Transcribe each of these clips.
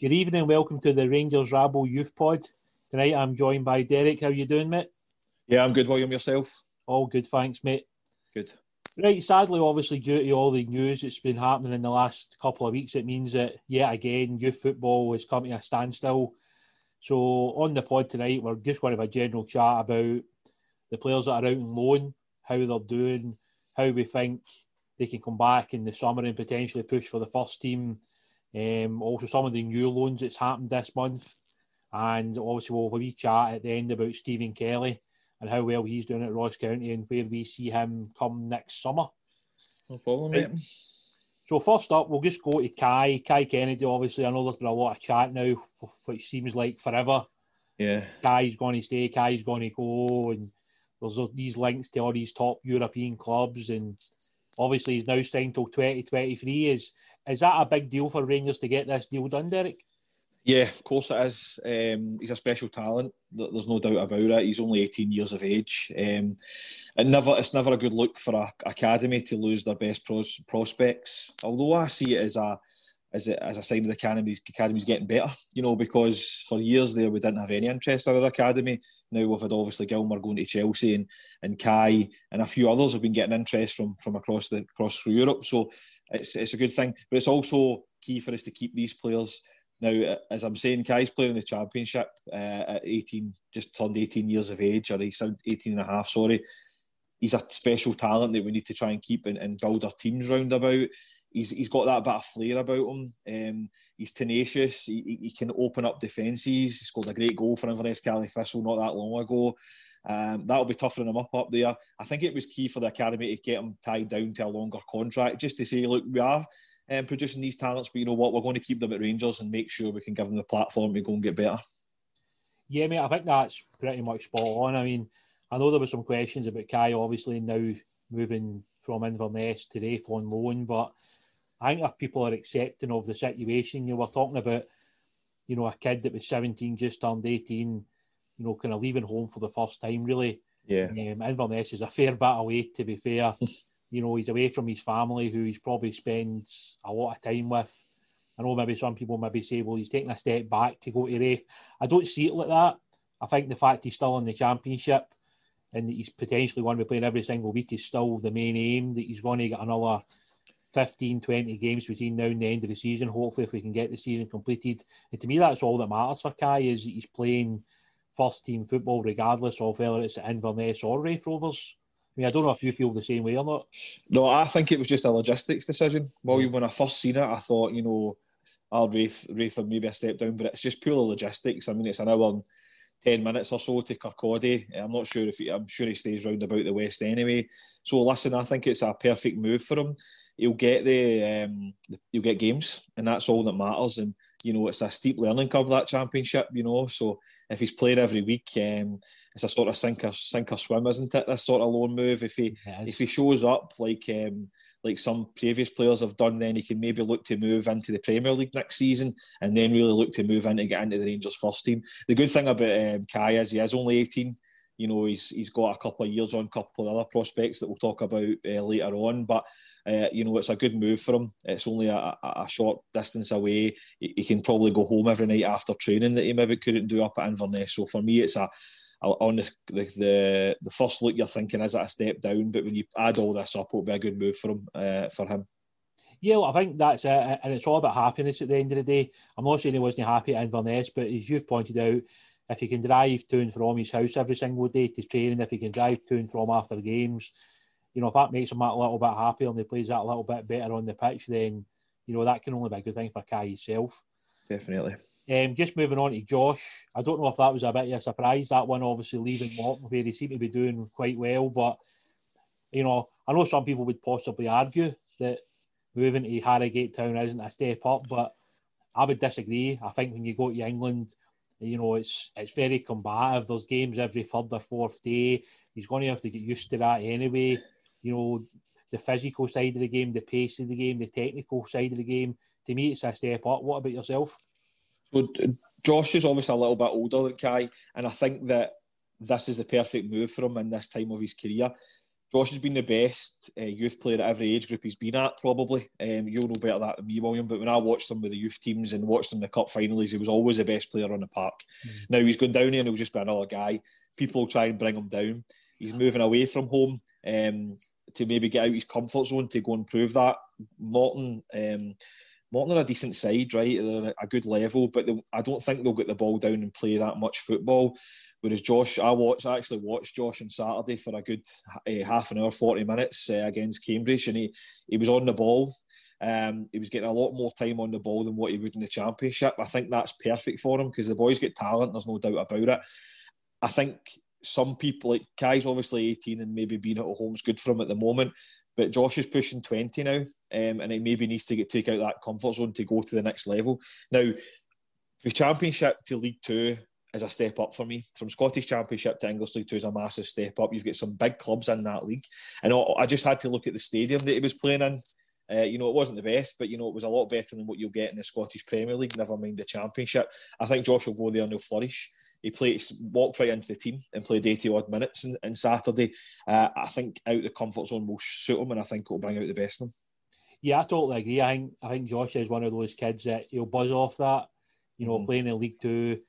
Good evening, welcome to the Rangers Rabble Youth Pod. Tonight I'm joined by Derek. How you doing, mate? Yeah, I'm good. William, yourself? All good, thanks, mate. Good. Right, sadly, obviously, due to all the news that's been happening in the last couple of weeks, it means that yet again, youth football has come to a standstill. So, on the pod tonight, we're just going to have a general chat about the players that are out on loan, how they're doing, how we think they can come back in the summer and potentially push for the first team. Um, also, some of the new loans that's happened this month, and obviously we'll have a wee chat at the end about Stephen Kelly and how well he's doing at Ross County and where we see him come next summer. No problem, mate. So first up, we'll just go to Kai. Kai Kennedy. Obviously, I know there's been a lot of chat now, which seems like forever. Yeah. Kai's going to stay. Kai's going to go, and there's these links to all these top European clubs, and obviously he's now signed till 2023. Is is that a big deal for Rangers to get this deal done, Derek? Yeah, of course it is. Um, he's a special talent. There's no doubt about it. He's only 18 years of age. Um, and never, it's never a good look for a academy to lose their best pros, prospects. Although I see it as a as a, as a sign of the academy's academy's getting better. You know, because for years there we didn't have any interest in our academy. Now we've had obviously Gilmour going to Chelsea and and Kai and a few others have been getting interest from from across the across through Europe. So it's it's a good thing, but it's also key for us to keep these players. Now, as I'm saying, Kai's playing in the championship uh, at 18, just turned 18 years of age, or he's 18 and a half, sorry. He's a special talent that we need to try and keep and, and build our teams round about. He's, he's got that bit of flair about him. Um, he's tenacious. He, he- can open up defences. He scored a great goal for Inverness Caley Thistle not that long ago. Um, that'll be toughening him up up there. I think it was key for the academy to get him tied down to a longer contract, just to say, look, we are um, producing these talents, but you know what, we're going to keep them at Rangers and make sure we can give them the platform to go and get better. Yeah, mate, I think that's pretty much spot on. I mean, I know there were some questions about Kai, obviously now moving from Inverness to Raith on loan, but I think if people are accepting of the situation, you were talking about, you know, a kid that was 17, just turned 18, you know, kind of leaving home for the first time, really. Yeah. Um, Inverness is a fair bit away, to be fair. you know, he's away from his family, who he's probably spends a lot of time with. I know maybe some people maybe say, well, he's taking a step back to go to Raith. I don't see it like that. I think the fact he's still in the championship and that he's potentially going to be playing every single week is still the main aim, that he's going to get another 15, 20 games between now and the end of the season, hopefully, if we can get the season completed. And to me, that's all that matters for Kai, is he's playing first team football regardless of whether it's at Inverness or Raith Rovers. I mean, I don't know if you feel the same way or not. No, I think it was just a logistics decision. Well, when I first seen it, I thought, you know, oh, I'll Raith, Raith are maybe a step down, but it's just pure logistics. I mean, it's an hour 10 minutes or so to Kirkcaldy. I'm not sure if he, I'm sure he stays round about the West anyway. So listen, I think it's a perfect move for him. He'll get the, um, he'll get games, and that's all that matters. And you know, it's a steep learning curve that championship. You know, so if he's playing every week, um, it's a sort of sink or sink or swim, isn't it? This sort of loan move. If he if he shows up like um, like some previous players have done, then he can maybe look to move into the Premier League next season and then really look to move in to get into the Rangers first team. The good thing about um, Kai is he is only 18. You know, he's he's got a couple of years on, a couple of other prospects that we'll talk about uh, later on. But uh, you know, it's a good move for him. It's only a, a short distance away. He, he, can probably go home every night after training that he maybe couldn't do up at Inverness. So for me, it's a on the, the the first look, you're thinking is it a step down? But when you add all this up, it'll be a good move for him. Uh, for him. Yeah, well, I think that's and it's all about happiness at the end of the day. I'm not saying he wasn't happy at Inverness, but as you've pointed out, if he can drive to and from his house every single day to training, if he can drive to and from after games, you know, if that makes him a little bit happier and he plays that a little bit better on the pitch, then you know that can only be a good thing for Kai himself. Definitely. Um, just moving on to Josh, I don't know if that was a bit of a surprise. That one, obviously, leaving Morton where he seemed to be doing quite well. But, you know, I know some people would possibly argue that moving to Harrogate Town isn't a step up, but I would disagree. I think when you go to England, you know, it's it's very combative. There's games every third or fourth day. He's going to have to get used to that anyway. You know, the physical side of the game, the pace of the game, the technical side of the game. To me, it's a step up. What about yourself? So Josh is obviously a little bit older than Kai, and I think that this is the perfect move for him in this time of his career. Josh has been the best uh, youth player at every age group he's been at, probably. Um, you'll know better that than me, William. But when I watched him with the youth teams and watched him in the cup finals, he was always the best player on the park. Mm. Now he's gone down here and he'll just be another guy. People will try and bring him down. He's moving away from home um, to maybe get out his comfort zone to go and prove that. Morton. Um, Morton are a decent side, right? They're a good level, but they, I don't think they'll get the ball down and play that much football. Whereas Josh, I watched, I actually watched Josh on Saturday for a good uh, half an hour, forty minutes uh, against Cambridge, and he he was on the ball. Um, he was getting a lot more time on the ball than what he would in the championship. I think that's perfect for him because the boys get talent. There's no doubt about it. I think some people like Kai's obviously 18 and maybe being at home is good for him at the moment. But Josh is pushing 20 now, um, and it maybe needs to get take out that comfort zone to go to the next level. Now, the Championship to League Two is a step up for me. From Scottish Championship to English League Two is a massive step up. You've got some big clubs in that league, and I just had to look at the stadium that he was playing in. Uh, you know, it wasn't the best, but you know, it was a lot better than what you'll get in the Scottish Premier League. Never mind the Championship. I think Josh will go there and he'll flourish. He played, walked right into the team and played 80 odd minutes on Saturday. Uh, I think out the comfort zone will suit him, and I think it'll bring out the best in him. Yeah, I totally agree. I think I think Josh is one of those kids that he'll buzz off that. You know, mm. playing in League Two,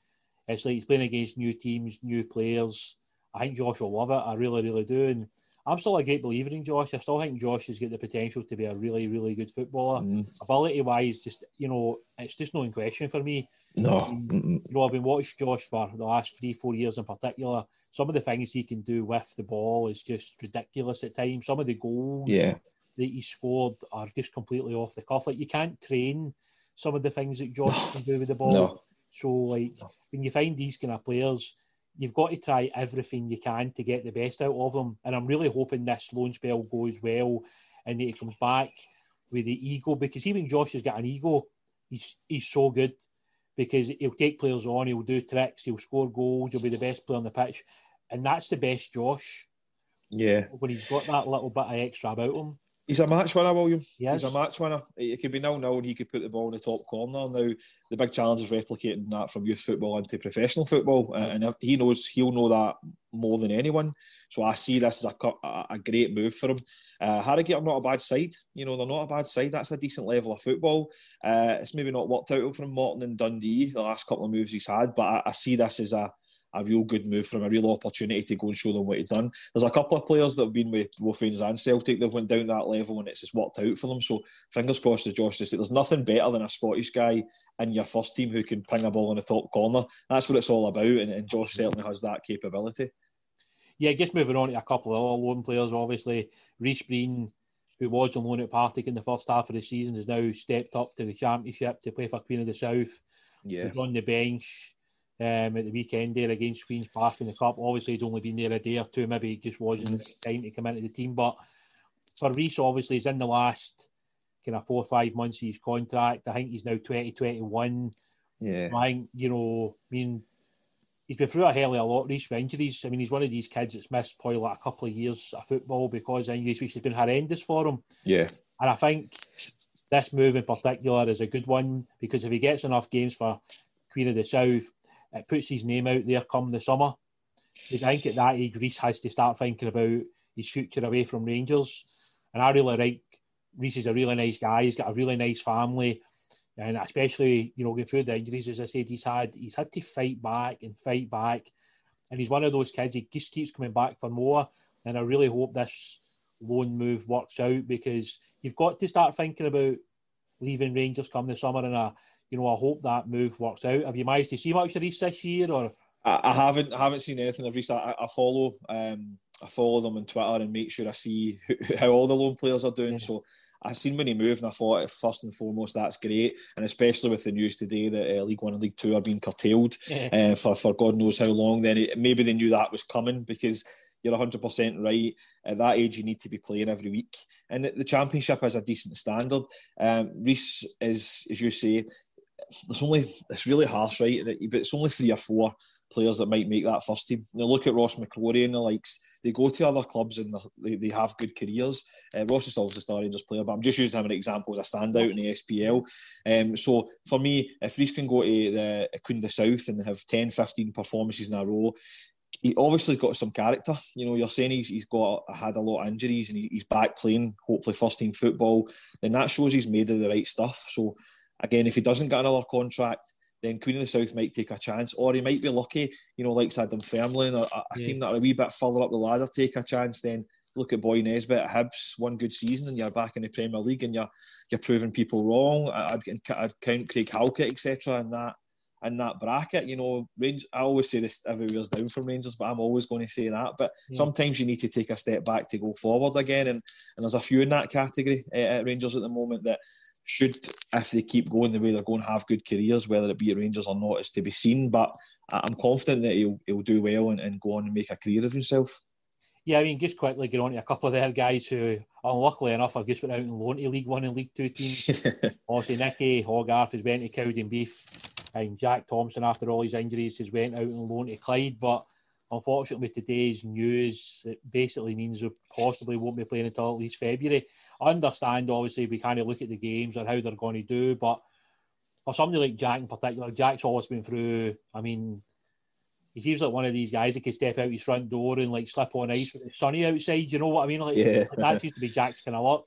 it's like he's playing against new teams, new players. I think Josh will love it. I really, really do. And I'm still a great believer in Josh. I still think Josh has got the potential to be a really, really good footballer. Mm. Ability wise, just you know, it's just no in question for me. No, you know, I've been watching Josh for the last three, four years in particular. Some of the things he can do with the ball is just ridiculous at times. Some of the goals yeah. that he scored are just completely off the cuff. Like you can't train some of the things that Josh can do with the ball. No. So like when you find these kind of players, you've got to try everything you can to get the best out of them. And I'm really hoping this loan spell goes well and that he comes back with the ego because even Josh has got an ego. He's he's so good because he'll take players on, he'll do tricks, he'll score goals, he'll be the best player on the pitch. And that's the best Josh. Yeah. When he's got that little bit of extra about him. He's a match winner, William. Yes. He's a match winner. It could be nil nil and he could put the ball in the top corner. Now the big challenge is replicating that from youth football into professional football, and he knows he'll know that more than anyone. So I see this as a a, great move for him. Uh, Harrogate are not a bad side. You know they're not a bad side. That's a decent level of football. Uh, it's maybe not worked out from Morton and Dundee the last couple of moves he's had, but I, I see this as a a real good move for him, a real opportunity to go and show them what he's done. There's a couple of players that have been with Wolverhampton and Celtic that went down that level and it's just worked out for them. So fingers crossed to Josh to say there's nothing better than a Scottish guy in your first team who can ping a ball in the top corner. That's what it's all about, and, and Josh certainly has that capability. Yeah, just moving on to a couple of other loan players, obviously Reese Breen, who was on loan at Partick in the first half of the season, has now stepped up to the championship to play for Queen of the South. Yeah, He's on the bench um, at the weekend there against Queen's Park in the Cup. Obviously, he'd only been there a day or two. Maybe it just wasn't time to come into the team. But for Reese, obviously, he's in the last kind of four or five months of his contract. I think he's now 2021. Yeah. I think, you know, I mean, he's been through a hell of a lot, Reece, with injuries. I mean, he's one of these kids that's missed probably like a couple of years of football because of injuries, which has been horrendous for him. Yeah. And I think this move in particular is a good one because if he gets enough games for Queen of the South, it puts his name out there come the summer. I think at that age, Reese has to start thinking about his future away from Rangers. And I really like Reese is a really nice guy. He's got a really nice family. And especially, you know, going through the injuries, as I said, he's had he's had to fight back and fight back. And he's one of those kids, he just keeps coming back for more. And I really hope this loan move works out because you've got to start thinking about leaving Rangers come the summer. And I, you know, I hope that move works out. Have you managed to see much of Reece this year or I, I haven't I haven't seen anything of Reece. I, I follow um, I follow them on Twitter and make sure I see who, how all the loan players are doing. Yeah. So I seen when he moved, and I thought first and foremost that's great, and especially with the news today that uh, League One and League Two are being curtailed yeah. uh, for for God knows how long. Then it, maybe they knew that was coming because you're 100% right. At that age, you need to be playing every week. And the Championship has a decent standard. Um, Reece is, as you say, there's only, it's really harsh, right? But it's only three or four players that might make that first team. Now look at Ross McCrorie and the likes. They go to other clubs and they, they have good careers. Uh, Ross is obviously a Star Rangers player, but I'm just using him an example as a standout in the SPL. Um, so for me, if Reece can go to the Queen of the South and have 10, 15 performances in a row, he obviously got some character. You know, you're saying he's, he's got had a lot of injuries and he, he's back playing, hopefully first team football. Then that shows he's made of the right stuff. So again, if he doesn't get another contract, then Queen of the South might take a chance, or he might be lucky, you know, like Dunfermline or a, a yeah. team that are a wee bit further up the ladder take a chance. Then look at Boy Nisbet at Hibs, one good season, and you're back in the Premier League, and you're you're proving people wrong. I'd, I'd count Craig Halkett, etc., and that in that bracket. You know, range. I always say this every year's down from Rangers, but I'm always going to say that. But yeah. sometimes you need to take a step back to go forward again, and and there's a few in that category uh, at Rangers at the moment that should, if they keep going the way they're going, have good careers, whether it be at Rangers or not, is to be seen. But I'm confident that he'll, he'll do well and, and go on and make a career of himself. Yeah, I mean, just quickly get on to a couple of their guys who, unluckily enough, have just went out and loaned to League One and League Two teams. Obviously, Nicky Hogarth has went to Cowdenbeath, and Jack Thompson, after all his injuries, has went out and loaned to Clyde. But Unfortunately, today's news, it basically means we possibly won't be playing until at least February. I understand, obviously, we kind of look at the games and how they're going to do, but for somebody like Jack in particular, Jack's always been through. I mean, he seems like one of these guys that can step out his front door and like slip on ice with the sunny outside. You know what I mean? Like yeah. that seems to be Jack's kind of luck.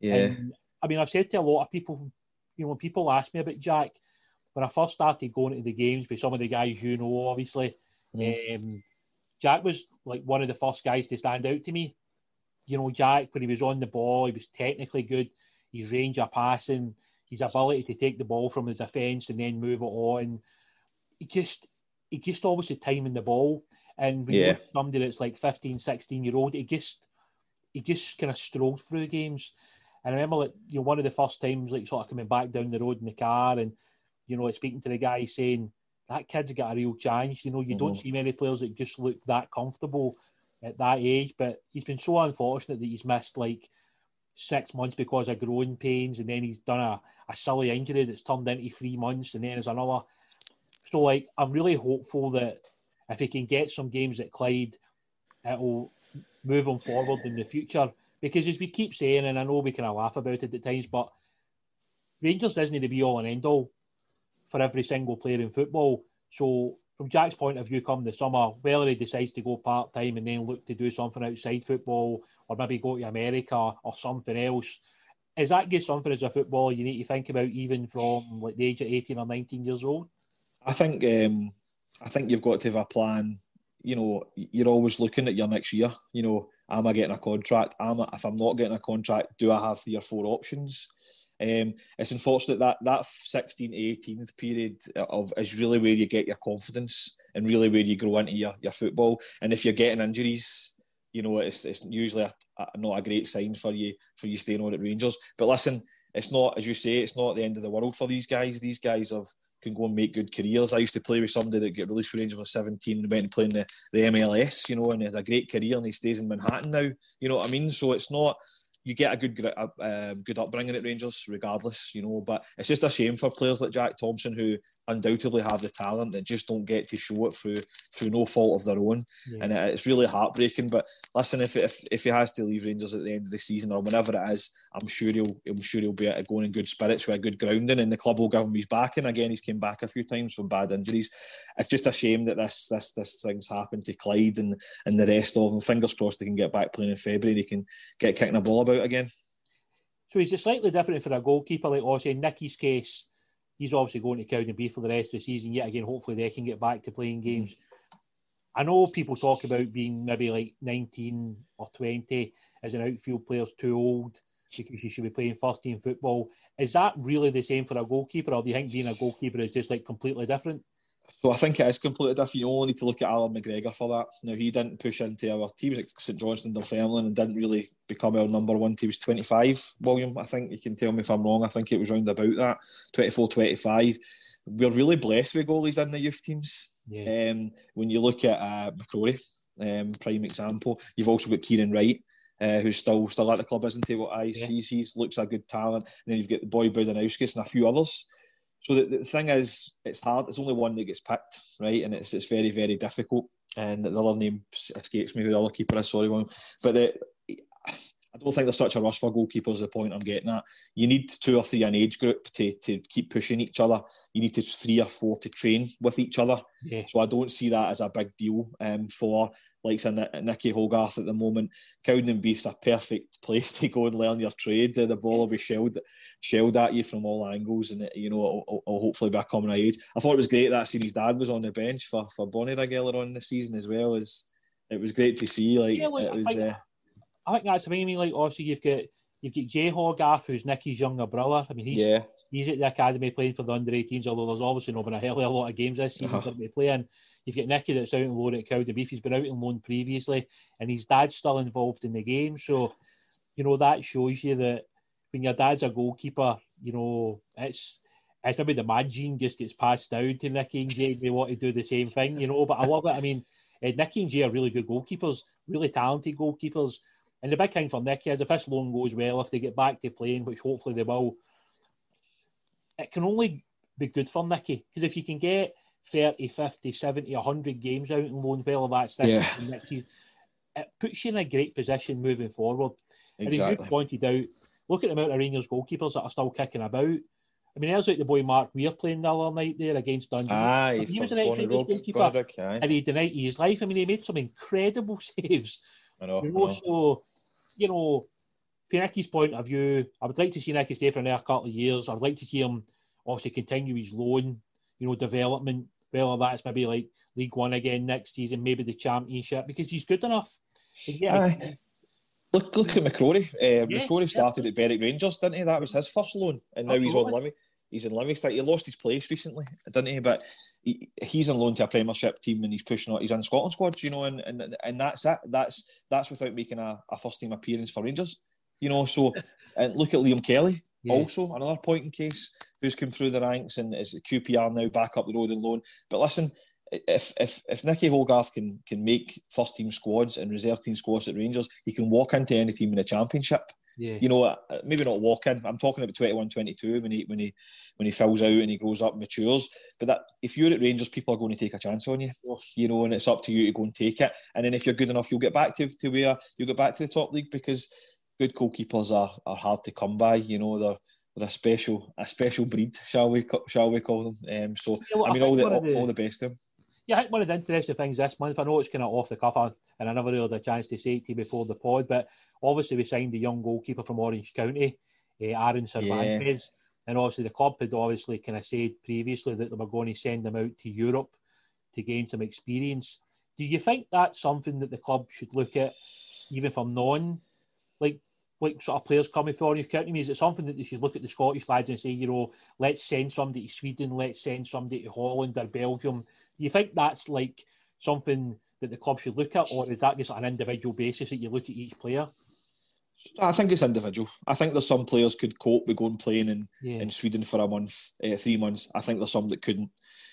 Yeah. And, I mean, I've said to a lot of people, you know, when people ask me about Jack, when I first started going to the games with some of the guys you know, obviously, mm. um, Jack was like one of the first guys to stand out to me. You know, Jack, when he was on the ball, he was technically good. His range of passing, his ability to take the ball from the defence and then move it on. He just, he just always had time in the ball. And when yeah. somebody that's like 15, 16 year old, he just, he just kind of strolled through games. And I remember, like, you know, one of the first times, like, sort of coming back down the road in the car and, you know, speaking to the guy saying, that kid's got a real chance. You know, you mm-hmm. don't see many players that just look that comfortable at that age. But he's been so unfortunate that he's missed like six months because of growing pains, and then he's done a, a silly injury that's turned into three months, and then there's another. So, like, I'm really hopeful that if he can get some games at Clyde, it'll move him forward in the future. Because as we keep saying, and I know we kind of laugh about it at times, but Rangers doesn't to be all and end all for every single player in football. So, from Jack's point of view, come the summer, whether he decides to go part time and then look to do something outside football, or maybe go to America or something else, is that good something as a footballer you need to think about even from like the age of eighteen or nineteen years old? I think um, I think you've got to have a plan. You know, you're always looking at your next year. You know, am I getting a contract? Am I, if I'm not getting a contract, do I have three or four options? Um, it's unfortunate that that 16 to 18th period of is really where you get your confidence and really where you grow into your, your football. And if you're getting injuries, you know it's, it's usually a, a, not a great sign for you for you staying on at Rangers. But listen, it's not as you say, it's not the end of the world for these guys. These guys have can go and make good careers. I used to play with somebody that got released from Rangers when 17 and went and played in the, the MLS, you know, and had a great career and he stays in Manhattan now. You know what I mean? So it's not you get a good um, good upbringing at Rangers, regardless, you know. But it's just a shame for players like Jack Thompson who undoubtedly have the talent that just don't get to show it through through no fault of their own, yeah. and it's really heartbreaking. But listen, if, if if he has to leave Rangers at the end of the season or whenever it is, I'm sure he'll I'm sure he'll be going in good spirits with a good grounding, and the club will give him his backing again. He's came back a few times from bad injuries. It's just a shame that this this this thing's happened to Clyde and and the rest of them. Fingers crossed they can get back playing in February. They can get kicking a ball about again. So is it slightly different for a goalkeeper like Ossie? In Nicky's case, he's obviously going to Cowdenbeath for the rest of the season. Yet again, hopefully they can get back to playing games. I know people talk about being maybe like 19 or 20 as an outfield player's too old because you should be playing first team football. Is that really the same for a goalkeeper, or do you think being a goalkeeper is just like completely different? So I think it is completely different. You only need to look at Allan McGregor for that. Now he didn't push into our team at St Johnstone Dunfermline and didn't really become our number one. He was 25, William. I think you can tell me if I'm wrong. I think it was round about that 24, 25. We're really blessed with goalies in the youth teams. Yeah. Um, when you look at uh, McCrorie, um, prime example, you've also got Kieran Wright. Uh, who's still still at the club, isn't he? What I yeah. see, he looks a good talent. And then you've got the boy Budinauckas and a few others. So the, the thing is, it's hard. It's only one that gets picked, right? And it's it's very very difficult. And the other name escapes me. Who the other keeper is? Sorry, one. But the, I don't think there's such a rush for goalkeepers. The point I'm getting at. You need two or three an age group to, to keep pushing each other. You need to three or four to train with each other. Yeah. So I don't see that as a big deal um, for like say Nicky Hogarth at the moment. Cowdenbeath's a perfect place to go and learn your trade. The ball will be shelled, shelled at you from all angles, and it, you know it'll, it'll hopefully be a coming age. I thought it was great that his dad was on the bench for for Bonnyrigg earlier on the season as well. As it was great to see. Like, yeah, like it was. I think, uh, I think that's the thing. I mean, like obviously you've got You've got Jay Hogarth, who's Nicky's younger brother. I mean, he's yeah. he's at the academy playing for the under 18s, although there's obviously not been a hell of a lot of games this season uh-huh. to be playing. You've got Nicky that's out on loan at Cowdenbeath. He's been out on loan previously, and his dad's still involved in the game. So, you know, that shows you that when your dad's a goalkeeper, you know, it's it's maybe the mad gene just gets passed down to Nicky and Jay. They want to do the same thing, you know. But I love it. I mean, uh, Nicky and Jay are really good goalkeepers, really talented goalkeepers. And the big thing for Nicky is if this loan goes well, if they get back to playing, which hopefully they will, it can only be good for Nicky. Because if you can get 30, 50, 70, 100 games out in loan, well, that's this yeah. next season, it puts you in a great position moving forward. Exactly. And as you pointed out, look at the amount of Rangers goalkeepers that are still kicking about. I mean, there's like the boy Mark Weir playing the other night there against Dundee. Aye, he was an ex goalkeeper, and he denied his life. I mean, he made some incredible saves. I know. You know, I know. So you know, from Nicky's point of view, I would like to see Nicky stay for another couple of years. I would like to see him obviously continue his loan, you know, development, whether that's maybe like League One again next season, maybe the Championship, because he's good enough. Yeah. Look, look at McCrorie. Uh, yeah, McCrorie started yeah. at Berwick Rangers, didn't he? That was his first loan, and now Absolutely. he's on Limmy. He's in Livingston. He lost his place recently, didn't he? But he, he's on loan to a Premiership team and he's pushing on. He's in Scotland squads, you know, and, and and that's it. That's that's without making a, a first team appearance for Rangers, you know. So, and look at Liam Kelly, yeah. also another point in case who's come through the ranks and is QPR now back up the road and loan. But listen, if if if Nicky Hogarth can can make first team squads and reserve team squads at Rangers, he can walk into any team in the Championship. Yeah. You know, uh, maybe not walk in. I'm talking about 21, 22 when he when he when he fills out and he grows up, matures. But that if you're at Rangers, people are going to take a chance on you. You know, and it's up to you to go and take it. And then if you're good enough, you'll get back to, to where you'll get back to the top league because good goalkeepers are, are hard to come by. You know, they're they're a special a special breed, shall we shall we call them? Um, so yeah, well, I mean, I all the, all, all the best to them yeah, I think one of the interesting things this month, I know it's kind of off the cuff, and I never really had a chance to say it to you before the pod, but obviously we signed a young goalkeeper from Orange County, uh, Aaron Cervantes, yeah. and obviously the club had obviously kind of said previously that they were going to send him out to Europe to gain some experience. Do you think that's something that the club should look at, even for non, like like sort of players coming from Orange County? I mean, is it something that they should look at the Scottish lads and say, you know, let's send somebody to Sweden, let's send somebody to Holland or Belgium do you think that's like something that the club should look at, or is that just an individual basis that you look at each player? I think it's individual. I think there's some players could cope with going playing in, yeah. in Sweden for a month, uh, three months. I think there's some that couldn't.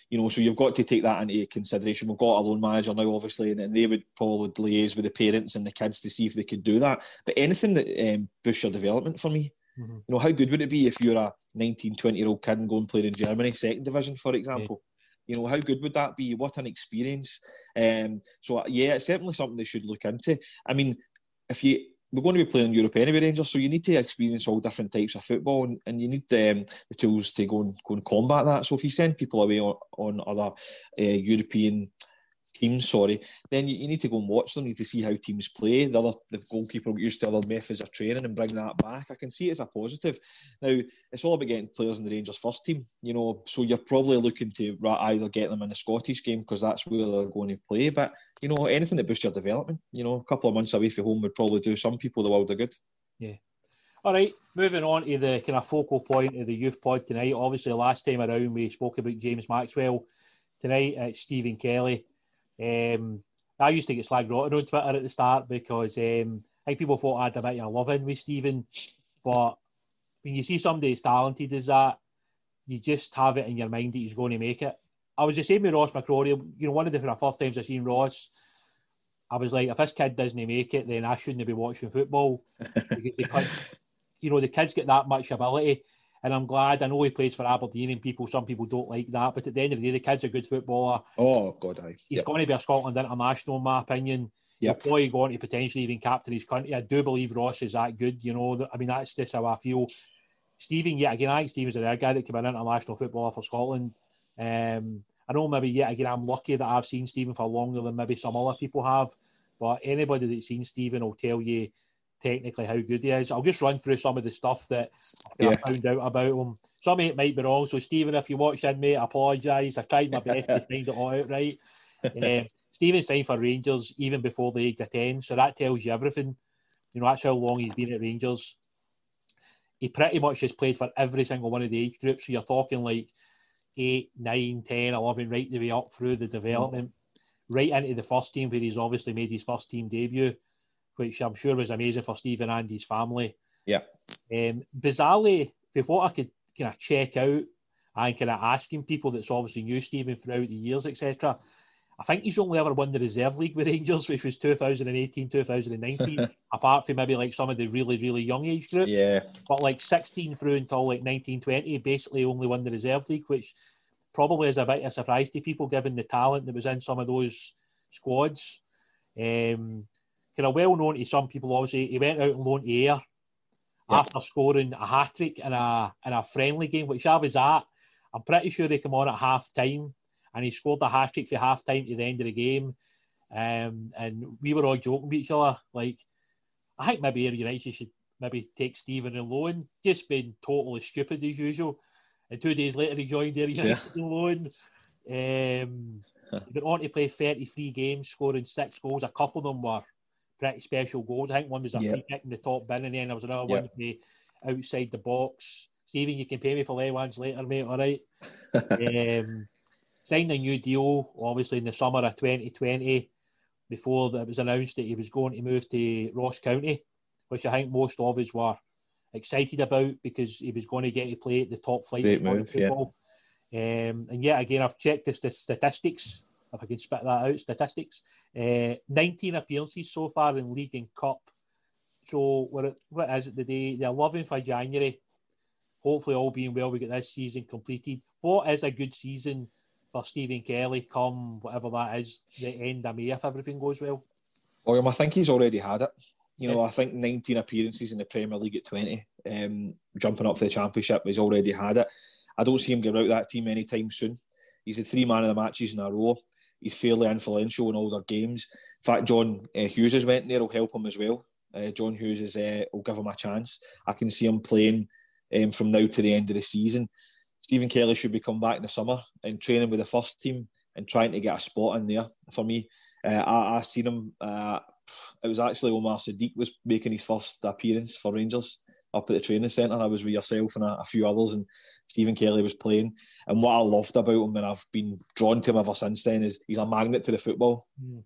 You know, so you've got to take that into consideration. We've got a loan manager now, obviously, and, and they would probably liaise with the parents and the kids to see if they could do that. But anything that um, boosts your development for me, Mm-hmm. You know, how good would it be if you're a 19, 20 year old kid and go and play in Germany, second division, for example? Yeah. You know, how good would that be? What an experience. Um, so, yeah, it's certainly something they should look into. I mean, if you we're going to be playing Europe anyway, Rangers. So you need to experience all different types of football, and, and you need um, the tools to go and go and combat that. So if you send people away on, on other uh, European teams, sorry, then you, you, need to go and watch them. You need to see how teams play. The other the goalkeeper used to other methods of training and bring that back. I can see it as a positive. Now it's all about getting players in the Rangers first team, you know. So you're probably looking to either get them in the Scottish game because that's where they're going to play. But you know, anything that boosts your development, you know, a couple of months away from home would probably do some people the world of good. Yeah. All right, moving on to the kind of focal point of the youth pod tonight. Obviously, last time around we spoke about James Maxwell. Tonight it's Stephen Kelly. Um, I used to get slagged rotten on Twitter at the start because um, I think people thought I had a bit of love in with Stephen. But when you see somebody as talented as that, you just have it in your mind that he's going to make it. I was the same with Ross McCrorie. You know, one of the first times I seen Ross, I was like, if this kid doesn't make it, then I shouldn't be watching football. because you know, the kids get that much ability. And I'm glad. I know he plays for Aberdeen, and people, some people don't like that. But at the end of the day, the kid's a good footballer. Oh God, I. He's yep. going to be a Scotland international, in my opinion. Yep. He'll probably go on to potentially even captain his country. I do believe Ross is that good. You know, I mean, that's just how I feel. Stephen, yet again, I think Stephen's a rare guy that can be an international footballer for Scotland. Um, I know maybe yet again I'm lucky that I've seen Stephen for longer than maybe some other people have. But anybody that's seen Stephen will tell you technically how good he is. I'll just run through some of the stuff that yeah. I found out about him. Some of it might be wrong. So, Stephen, if you watch in, mate, I apologise. I tried my best to find it all out right. Um, Stephen signed for Rangers even before the age of 10. So that tells you everything. You know, that's how long he's been at Rangers. He pretty much has played for every single one of the age groups. So you're talking like 8, 9, 10, 11, right the way up through the development, right into the first team where he's obviously made his first team debut which I'm sure was amazing for Steve and Andy's family. Yeah. Um, bizarrely, for what I could kind of check out and kind of asking people that's obviously knew Stephen throughout the years, etc. I think he's only ever won the reserve league with Rangers, which was 2018, 2019, apart from maybe like some of the really, really young age groups. Yeah. But like 16 through until like 1920, basically only won the reserve league, which probably is a bit of a surprise to people given the talent that was in some of those squads. Um, kind of well known to some people. Obviously, he went out and loaned to Ayr after scoring a hat trick in a in a friendly game, which I was at. I'm pretty sure they come on at half time, and he scored a hat trick for half time to the end of the game. Um, and we were all joking with each other, like, I think maybe Ayr United should maybe take Stephen and loan, just being totally stupid as usual. And two days later, he joined Ayr United yeah. loan. Um, he went on to play 33 games, scoring six goals. A couple of them were pretty special goals. I think one was a yep. free kick in the top bin, and then there was another yep. one the outside the box. Stephen, you can pay me for ones later, mate. All right. um, signed a new deal, obviously in the summer of 2020, before it was announced that he was going to move to Ross County, which I think most of us were excited about because he was going to get to play at the top flight of move, football. Yeah. Um, and yet again, I've checked the statistics if I can spit that out, statistics. Uh, 19 appearances so far in league and cup. So what, what is it the day? The 11th of January. Hopefully, all being well, we get this season completed. What is a good season for Stephen Kelly come whatever that is, the end of May if everything goes well? Well, I think he's already had it. You know, yeah. I think 19 appearances in the Premier League at 20, um, jumping up for the Championship, he's already had it. I don't see him get out that team anytime soon. He's a three man of the matches in a row he's fairly influential in all their games. In fact, John uh, Hughes has went there. will help him as well. Uh, John Hughes is uh, will give him a chance. I can see him playing um, from now to the end of the season. Stephen Kelly should be coming back in the summer and training with the first team and trying to get a spot in there. For me, uh, I, I seen him. Uh, it was actually Umar Sadiq was making his first appearance for Rangers up at the training centre. I was with yourself and a, a few others, and Stephen Kelly was playing. And what I loved about him, and I've been drawn to him ever since then, is he's a magnet to the football. Mm.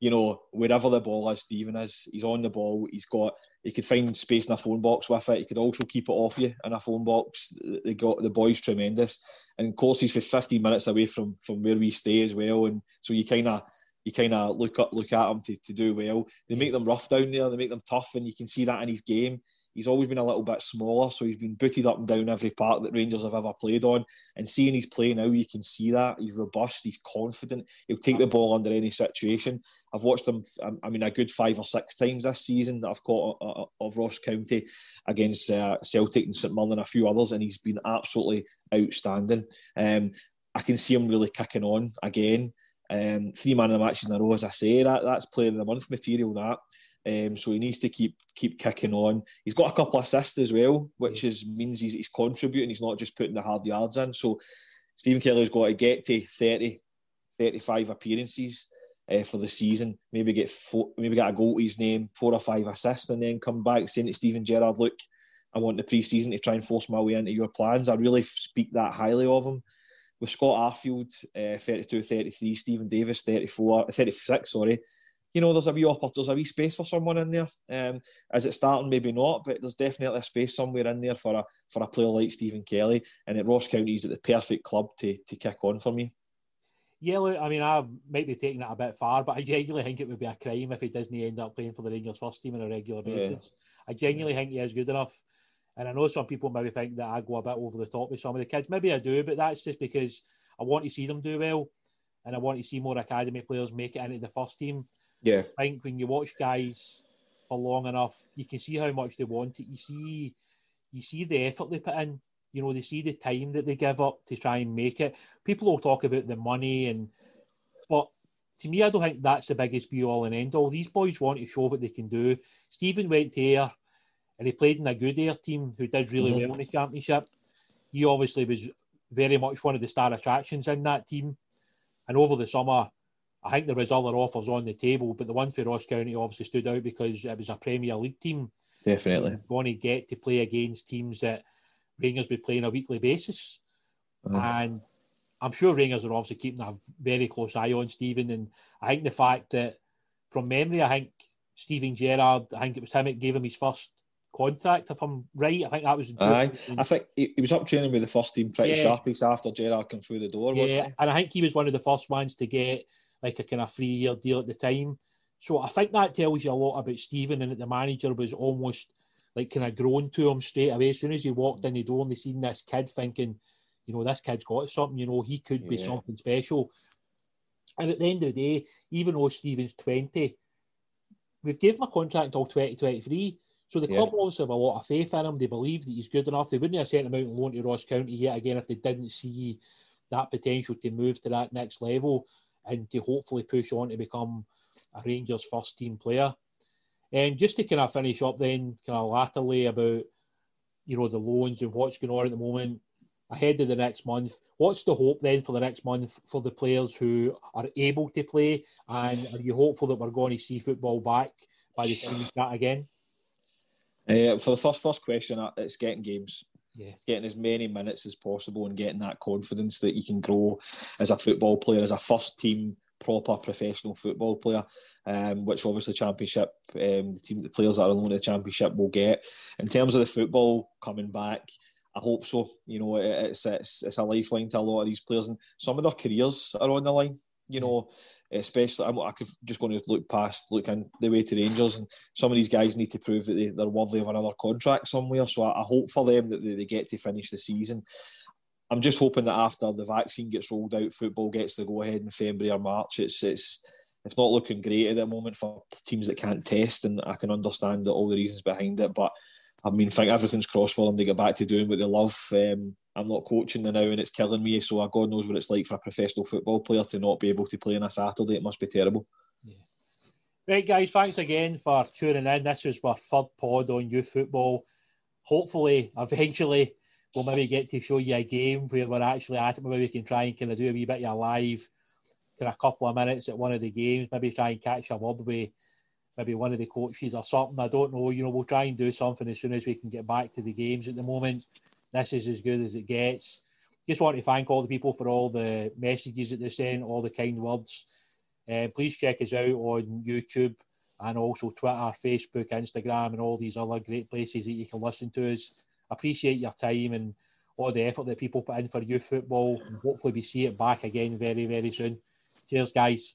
You know, wherever the ball is, Stephen is. He's on the ball. He's got. He could find space in a phone box with it. He could also keep it off you in a phone box. They got the boy's tremendous, and of course he's for 15 minutes away from from where we stay as well. And so you kind of you kind of look up look at him to, to do well. They make them rough down there. They make them tough, and you can see that in his game he's always been a little bit smaller, so he's been booted up and down every park that Rangers have ever played on. And seeing his play now, you can see that he's robust, he's confident, he'll take the ball under any situation. I've watched him, I mean, a good five or six times this season that I've caught uh, uh, of Ross County against uh, Celtic and St Mirren and a few others, and he's been absolutely outstanding. Um, I can see him really kicking on again. Um, three man of the matches in a row, as I say, that that's player of the month material. That um, so he needs to keep keep kicking on. He's got a couple of assists as well, which is means he's, he's contributing. He's not just putting the hard yards in. So Stephen Kelly's got to get to 30, 35 appearances uh, for the season. Maybe get four, maybe get a goal to his name, four or five assists, and then come back saying to Steven Gerrard, "Look, I want the pre-season to try and force my way into your plans." I really speak that highly of him. With Scott Arfield, uh, 32, 33, Steven Davis, 34, 36, sorry, you know, there's a wee there's a wee space for someone in there. Um, is it starting? Maybe not, but there's definitely a space somewhere in there for a for a player like Stephen Kelly. And at Ross County, he's at the perfect club to to kick on for me. Yeah, look, I mean, I might be taking it a bit far, but I genuinely think it would be a crime if he doesn't end up playing for the Rangers first team on a regular basis. Yeah. I genuinely think he is good enough. And I know some people maybe think that I go a bit over the top with some of the kids. Maybe I do, but that's just because I want to see them do well and I want to see more academy players make it into the first team. Yeah. I think when you watch guys for long enough, you can see how much they want it. You see, you see the effort they put in. You know, they see the time that they give up to try and make it. People will talk about the money and, but to me, I don't think that's the biggest be all and end all. These boys want to show what they can do. Stephen went to Ayr and he played in a good Ayr team who did really mm-hmm. well in the championship. He obviously was very much one of the star attractions in that team. And over the summer, I think there was other offers on the table, but the one for Ross County obviously stood out because it was a Premier League team. Definitely. Going to get to play against teams that Rangers would play on a weekly basis. Uh-huh. And I'm sure Rangers are obviously keeping a very close eye on Stephen. And I think the fact that, from memory, I think Steven Gerrard, I think it was him that gave him his first contract, if I'm right. I think that was. Aye, I think he, he, was up training with the first team pretty yeah. sharpish after Gerrard came through the door, yeah, and I think he was one of the first ones to get like a kind of three year deal at the time. So I think that tells you a lot about Stephen and that the manager was almost like kind of grown to him straight away. As soon as he walked in the door and they seen this kid thinking, you know, this kid's got something, you know, he could be yeah. something special. And at the end of the day, even though Stephen's 20, we've gave him a contract until 2023. So the club yeah. obviously have a lot of faith in him. They believe that he's good enough. They wouldn't have sent him out on loan to Ross County yet again if they didn't see that potential to move to that next level and to hopefully push on to become a Rangers first team player. And just to kind of finish up then, kind of latterly about, you know, the loans and what's going on at the moment ahead of the next month. What's the hope then for the next month for the players who are able to play? And are you hopeful that we're going to see football back by the time we start again? Uh, for the first first question, uh, it's getting games yeah. getting as many minutes as possible and getting that confidence that you can grow as a football player, as a first team proper professional football player, um, which obviously championship, um, the team, the players that are on the championship will get. In terms of the football coming back, I hope so. You know, it's, it's it's a lifeline to a lot of these players, and some of their careers are on the line. You know, especially I'm, I could just going to look past, look in the way to Rangers, and some of these guys need to prove that they, they're worthy of another contract somewhere. So I, I hope for them that they, they, get to finish the season. I'm just hoping that after the vaccine gets rolled out, football gets the go ahead in February or March. It's it's it's not looking great at the moment for teams that can't test, and I can understand all the reasons behind it, but. I mean, think everything's crossed for them to get back to doing what they love. Um, I'm not coaching now and it's killing me. So uh, God knows what it's like for a professional football player to not be able to play on a Saturday. It must be terrible. Yeah. Right, guys, thanks again for tuning in. This was our third pod on youth football. Hopefully, eventually, we'll maybe get to show you a game where we're actually at it. Maybe we can try and kind of do a wee bit of live, kind of a couple of minutes at one of the games. Maybe try and catch a word with maybe one of the coaches or something. I don't know. You know, we'll try and do something as soon as we can get back to the games. At the moment, this is as good as it gets. Just want to thank all the people for all the messages that they sent, all the kind words. Uh, please check us out on YouTube and also Twitter, Facebook, Instagram, and all these other great places that you can listen to us. Appreciate your time and all the effort that people put in for youth football. And hopefully, we see it back again very, very soon. Cheers, guys.